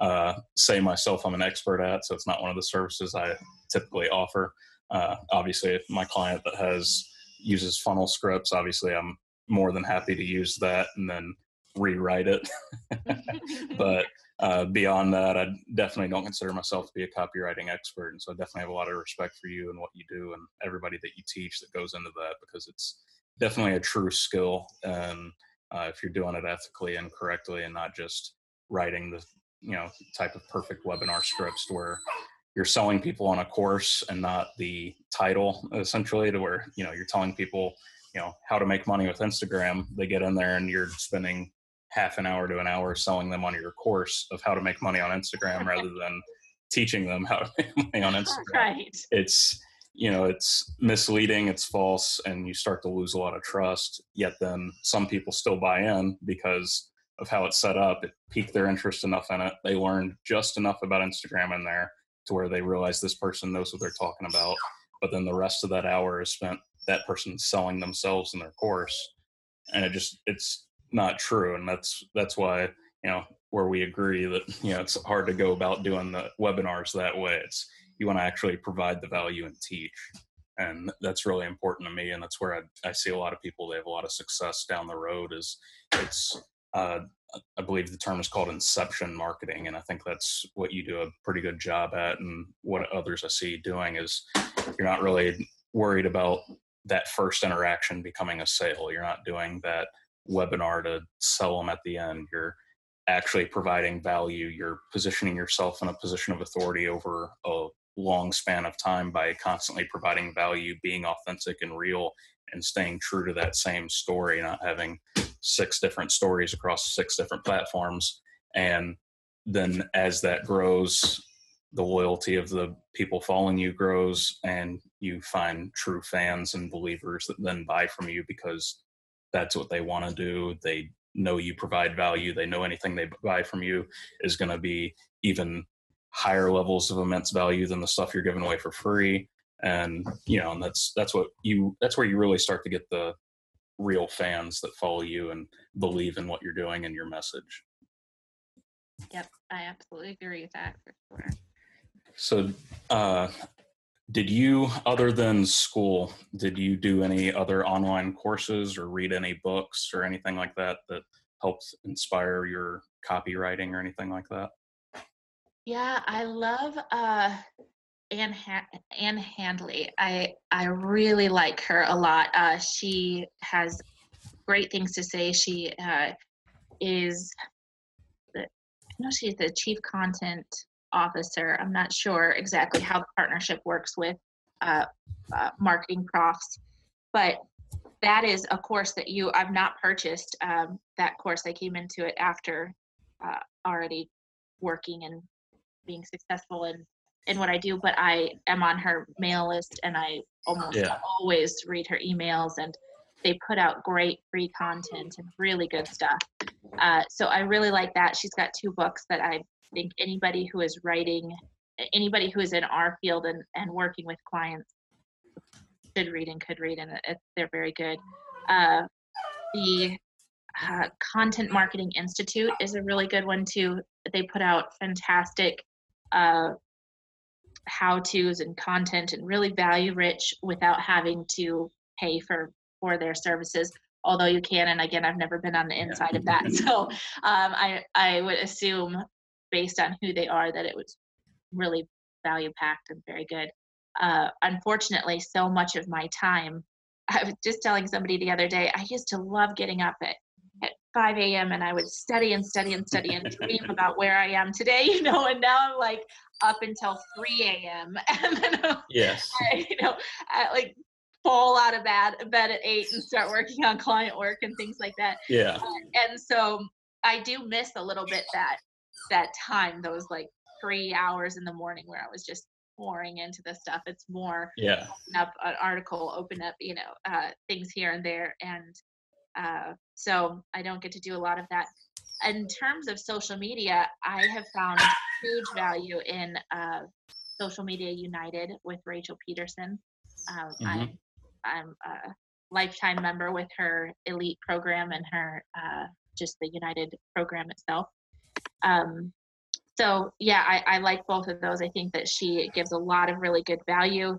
uh, say myself I'm an expert at. So it's not one of the services I typically offer. Uh, obviously, if my client that has uses funnel scripts, obviously I'm more than happy to use that and then rewrite it. *laughs* but uh, beyond that, I definitely don't consider myself to be a copywriting expert, and so I definitely have a lot of respect for you and what you do and everybody that you teach that goes into that because it's definitely a true skill. And uh, if you're doing it ethically and correctly, and not just writing the you know type of perfect webinar scripts where you're selling people on a course and not the title essentially to where you know you're telling people you know how to make money with instagram. They get in there and you're spending half an hour to an hour selling them on your course of how to make money on instagram *laughs* rather than teaching them how to *laughs* make money on instagram. Right. it's you know it's misleading it's false and you start to lose a lot of trust. Yet then some people still buy in because of how it's set up it piqued their interest enough in it. They learned just enough about instagram in there to where they realize this person knows what they're talking about but then the rest of that hour is spent that person selling themselves in their course. And it just it's not true. And that's that's why you know where we agree that you know it's hard to go about doing the webinars that way. It's you want to actually provide the value and teach. And that's really important to me. And that's where I, I see a lot of people. They have a lot of success down the road is it's uh, i believe the term is called inception marketing and i think that's what you do a pretty good job at and what others i see doing is you're not really worried about that first interaction becoming a sale. You're not doing that webinar to sell them at the end. You're actually providing value. You're positioning yourself in a position of authority over a long span of time by constantly providing value, being authentic and real, and staying true to that same story, not having six different stories across six different platforms. And then as that grows, the loyalty of the people following you grows, and you find true fans and believers that then buy from you because that's what they want to do. They know you provide value. They know anything they buy from you is going to be even higher levels of immense value than the stuff you're giving away for free and you know and that's that's what you that's where you really start to get the real fans that follow you and believe in what you're doing and your message Yep, I absolutely agree with that for sure. so uh did you other than school did you do any other online courses or read any books or anything like that that helped inspire your copywriting or anything like that Yeah, I love uh Ann ha- Ann Handley. I I really like her a lot. Uh, she has great things to say. She uh, is the I know she's the chief content officer. I'm not sure exactly how the partnership works with uh, uh, MarketingProfs, but that is a course that you I've not purchased. Um, that course I came into it after uh, already working and being successful in in what I do, but I am on her mail list and I almost Yeah. always read her emails and they put out great free content and really good stuff. Uh, so I really like that. She's got two books that I think anybody who is writing, anybody who is in our field and, and working with clients should read and could read, and it, they're very good. Uh, the uh, Content Marketing Institute is a really good one too. They put out fantastic uh, how to's and content and really value rich without having to pay for for their services although you can and again i've never been on the inside of that. *laughs* So um, i i would assume based on who they are that it was really value packed and very good. Uh, unfortunately so much of my time i was just telling somebody the other day i used to love getting up at at 5 a.m. and I would study and study and study and dream about where I am today, *laughs* you know, and now I'm like up until 3 a.m. *laughs* and then I'm yes *laughs* I, you know, I like fall out of bed bed at eight and start working on client work and things like that. yeah And so I do miss a little bit that that time, those like three hours in the morning where I was just pouring into the stuff. It's more yeah open up an article, open up, you know, uh, things here and there, and uh, so I don't get to do a lot of that. In terms of social media, I have found huge value in uh, Social Media United with Rachel Pedersen. Um, I'm I'm a lifetime member with her elite program and her uh, just the United program itself. Um, so yeah, I, I like both of those. I think that she gives a lot of really good value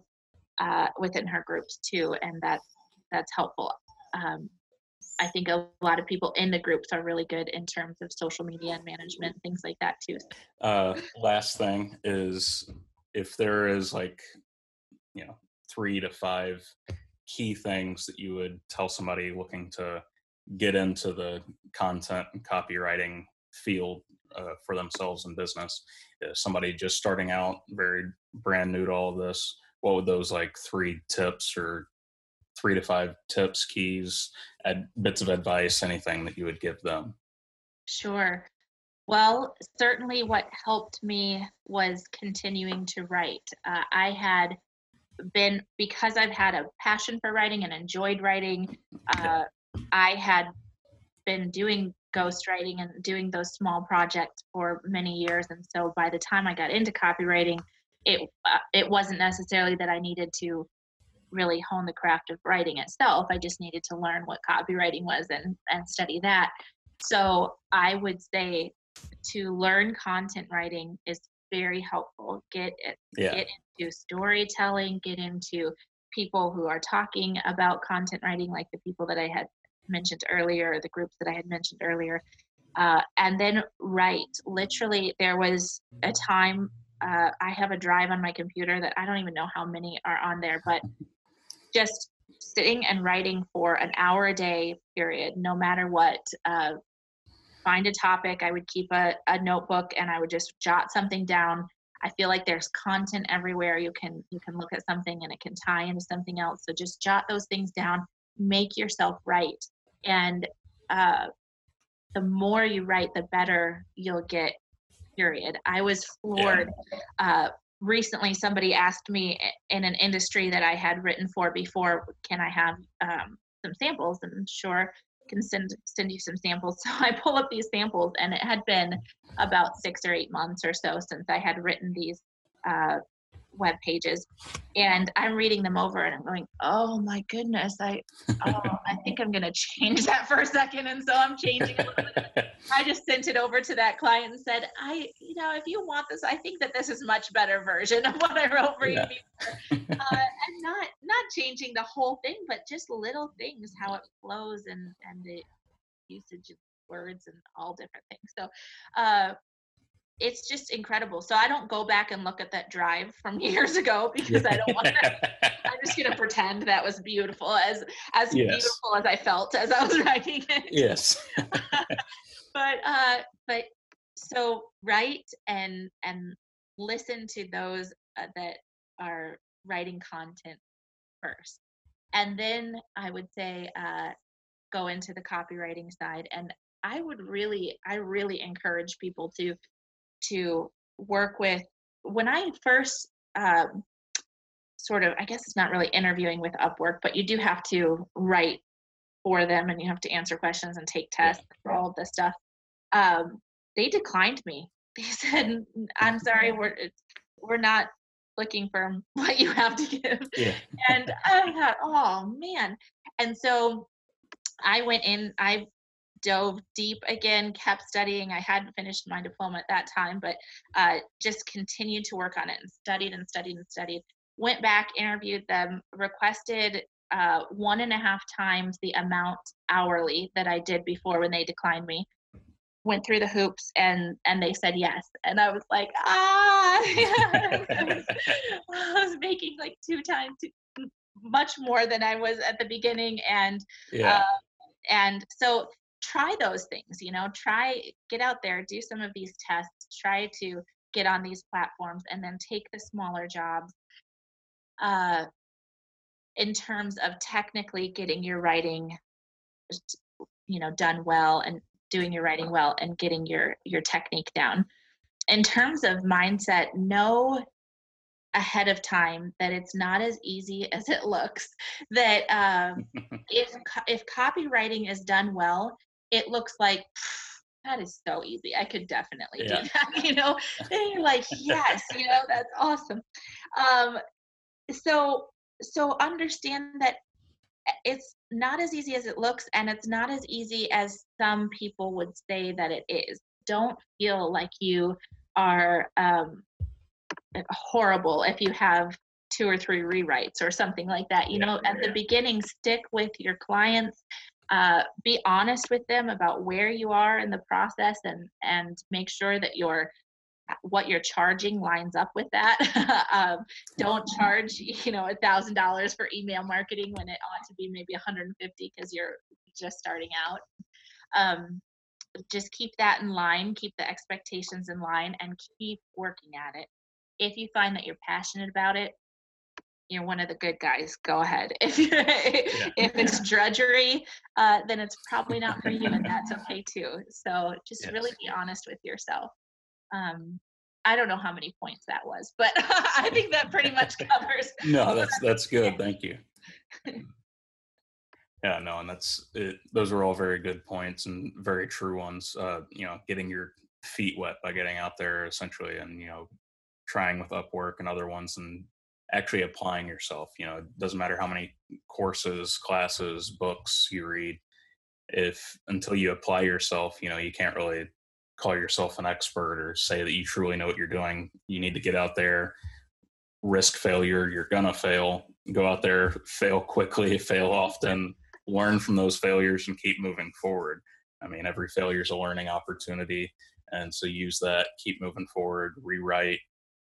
uh, within her groups too, and that that's helpful. Um, I think a lot of people in the groups are really good in terms of social media and management, things like that too. uh, last thing is if there is like you know three to five key things that you would tell somebody looking to get into the content and copywriting field uh, for themselves in business. If somebody just starting out, very brand new to all this, what would those like three tips or three to five tips, keys, ad, bits of advice, anything that you would give them? Sure. Well, certainly what helped me was continuing to write. Uh, I had been, because I've had a passion for writing and enjoyed writing, uh, I had been doing ghostwriting and doing those small projects for many years. And so by the time I got into copywriting, it uh, it wasn't necessarily that I needed to really hone the craft of writing itself. I just needed to learn what copywriting was and and study that. So I would say to learn content writing is very helpful. Get it, yeah. get into storytelling, get into people who are talking about content writing, like the people that I had mentioned earlier, the groups that I had mentioned earlier, uh, and then write. Literally, there was a time uh, I have a drive on my computer that I don't even know how many are on there, but just sitting and writing for an hour a day period, no matter what, uh, find a topic. I would keep a, a notebook and I would just jot something down. I feel like there's content everywhere. You can you can look at something and it can tie into something else. So just jot those things down. Make yourself write, and uh, the more you write, the better you'll get. Period. I was floored. Yeah. Uh, recently, somebody asked me in an industry that I had written for before, "Can I have um, some samples?" And sure, can send send you some samples. *laughs* So I pull up these samples, and it had been about six or eight months or so since I had written these uh, web pages and i'm reading them over and i'm going oh my goodness i oh i think i'm going to change that for a second and so i'm changing *laughs* i just sent it over to that client and said i you know if you want this i think that this is much better version of what i wrote for yeah. you before. *laughs* Uh, and not not changing the whole thing but just little things how it flows and and the usage of words and all different things so uh it's just incredible. So I don't go back and look at that drive from *laughs* years ago because I don't want to. *laughs* I'm just gonna pretend that was beautiful as as yes. beautiful as I felt as I was *laughs* writing it. Yes. but uh, but so write and and listen to those uh, that are writing content first, and then I would say uh, go into the copywriting side and I would really, I really encourage people to to work with when I first um, sort of, I guess it's not really interviewing with Upwork, but you do have to write for them and you have to answer questions and take tests yeah. for all of this stuff. Um, they declined me. *laughs* They said, "I'm sorry, *laughs* we're we're not looking for *laughs* what you have to give." Yeah. and I thought, "Oh man!" And so I went in. I dove deep again, kept studying. I hadn't finished my diploma at that time, but uh, just continued to work on it and studied and studied and studied. Went back, interviewed them, requested uh, one and a half times the amount hourly that I did before when they declined me. Went through the hoops and and they said yes, and I was like, ah, I, was, *laughs* I was making like two times much more than I was at the beginning, and yeah. Uh, and so try those things you know try get out there do some of these tests try to get on these platforms and then take the smaller jobs uh, in terms of technically getting your writing you know done well and doing your writing well and getting your your technique down. In terms of mindset know ahead of time that it's not as easy as it looks that um, *laughs* if if copywriting is done well it looks like that is so easy. I could definitely yeah. do *laughs* that. You know, and you're like, yes, you know, that's awesome. Um, so so understand that eh, it's not as easy as it looks, and it's not as easy as some people would say that it is. Don't feel like you are um, eh, horrible if you have two or three rewrites or something like that. You yeah, know, at yeah. the beginning, stick with your clients uh, be honest with them about where you are in the process and and make sure that your what you're charging lines up with that. *laughs* Um, don't charge you know a thousand dollars for email marketing when it ought to be maybe 150 because you're just starting out. Um, just keep that in line, keep the expectations in line, and keep working at it. If you find that you're passionate about it, you're one of the good guys. Go ahead. *laughs* If yeah. if it's *laughs* drudgery, uh, then it's probably not for you, and that's okay too. So just yes. really be honest with yourself. Um, I don't know how many points that was, but *laughs* I think that pretty much covers. no, that's that's good. Thank you. Yeah, no, and that's it. Those are all very good points and very true ones. Uh, you know, getting your feet wet by getting out there essentially, and you know, trying with Upwork and other ones, and actually applying yourself. You know, it doesn't matter how many courses, classes, books you read. If until you apply yourself, you know, you can't really call yourself an expert or say that you truly know what you're doing. You need to get out there, risk failure. You're gonna fail. Go out there, *laughs* fail quickly, *laughs* fail often learn from those failures and keep moving forward. I mean, every failure is a learning opportunity. And so use that, keep moving forward, rewrite.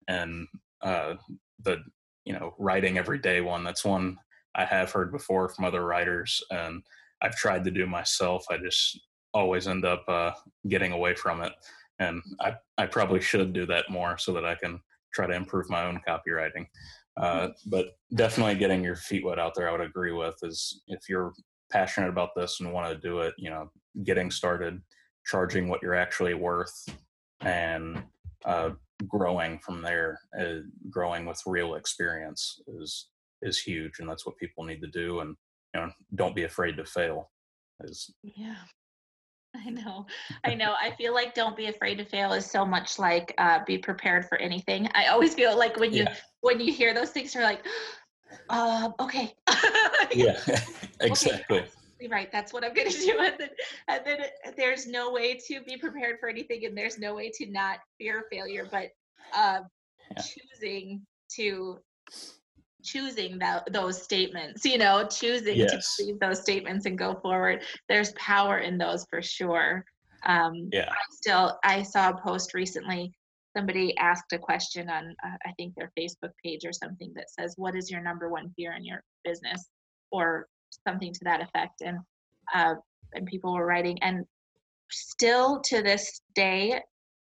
And uh, the, you know, writing every day one, that's one I have heard before from other writers. And I've tried to do myself. I just always end up uh, getting away from it. And I, I probably should do that more so that I can try to improve my own copywriting. Uh, but definitely getting your feet wet out there, I would agree with is if you're passionate about this and want to do it, you know, getting started, charging what you're actually worth, and uh, growing from there, uh, growing with real experience is is huge, and that's what people need to do. And you know, don't be afraid to fail. Is yeah. I know. I know. *laughs* I feel like don't be afraid to fail is so much like uh, be prepared for anything. I always feel like when you yeah. when you hear those things, you're like, uh, okay. *laughs* yeah, *laughs* exactly. Okay, right. That's what I'm going *laughs* to do. And then, and then there's no way to be prepared for anything, and there's no way to not fear failure. But uh, yeah. choosing to choosing that those statements you know choosing yes. to believe those statements and go forward there's power in those for sure um yeah I still i saw a post recently somebody asked a question on uh, i think their facebook page or something that says what is your number one fear in your business or something to that effect and uh and people were writing and still to this day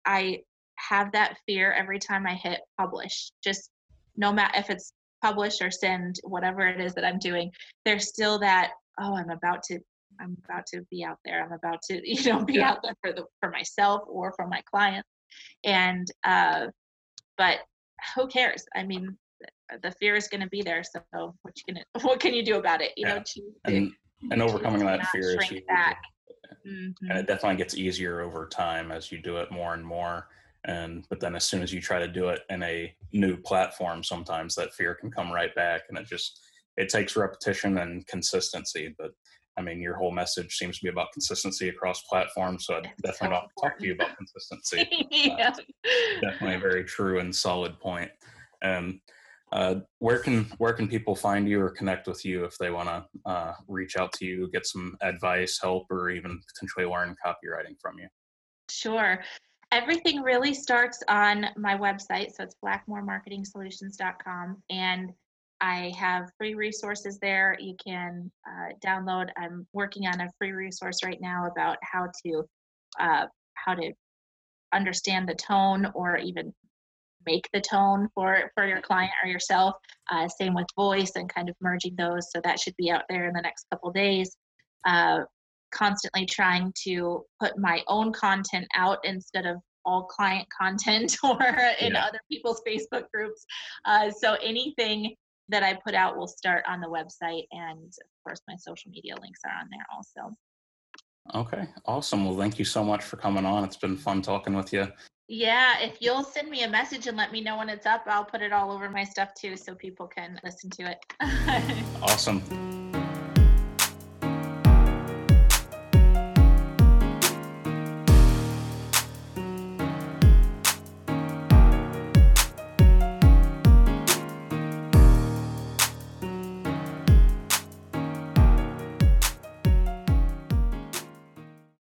i have that fear every time i hit publish just no matter if it's publish or send whatever it is that I'm doing, there's still that, oh, I'm about to I'm about to be out there. I'm about to, *laughs* you know, be yeah. out there for the for myself or for my clients. And uh but who cares? I mean, the fear is going to be there. So what you gonna *laughs* what can you do about it? You yeah. know, and, and overcoming that fear is back. Mm-hmm. And it definitely gets easier over time as you do it more and more and but then as soon as you try to do it in a new platform sometimes that fear can come right back and it just it takes repetition and consistency but i mean your whole message seems to be about consistency across platforms so i definitely want to talk to you about consistency *laughs* yeah. definitely a very true and solid point. and uh, where can where can people find you or connect with you if they want to uh, reach out to you get some advice help or even potentially learn copywriting from you sure everything really starts on my website. So it's blackmoremarketingsolutions.com. And I have free resources there. You can uh, download. I'm working on a free resource right now about how to uh, how to understand the tone or even make the tone for for your client or yourself. Uh, same with voice and kind of merging those. So that should be out there in the next couple days. Uh, constantly trying to put my own content out instead of all client content *laughs* or in yeah. other people's Facebook groups. Uh, so anything that I put out will start on the website, and of course, my social media links are on there also. Okay, awesome. Well, thank you so much for coming on. It's been fun talking with you. Yeah, if you'll send me a message and let me know when it's up, I'll put it all over my stuff too so people can listen to it. *laughs* awesome.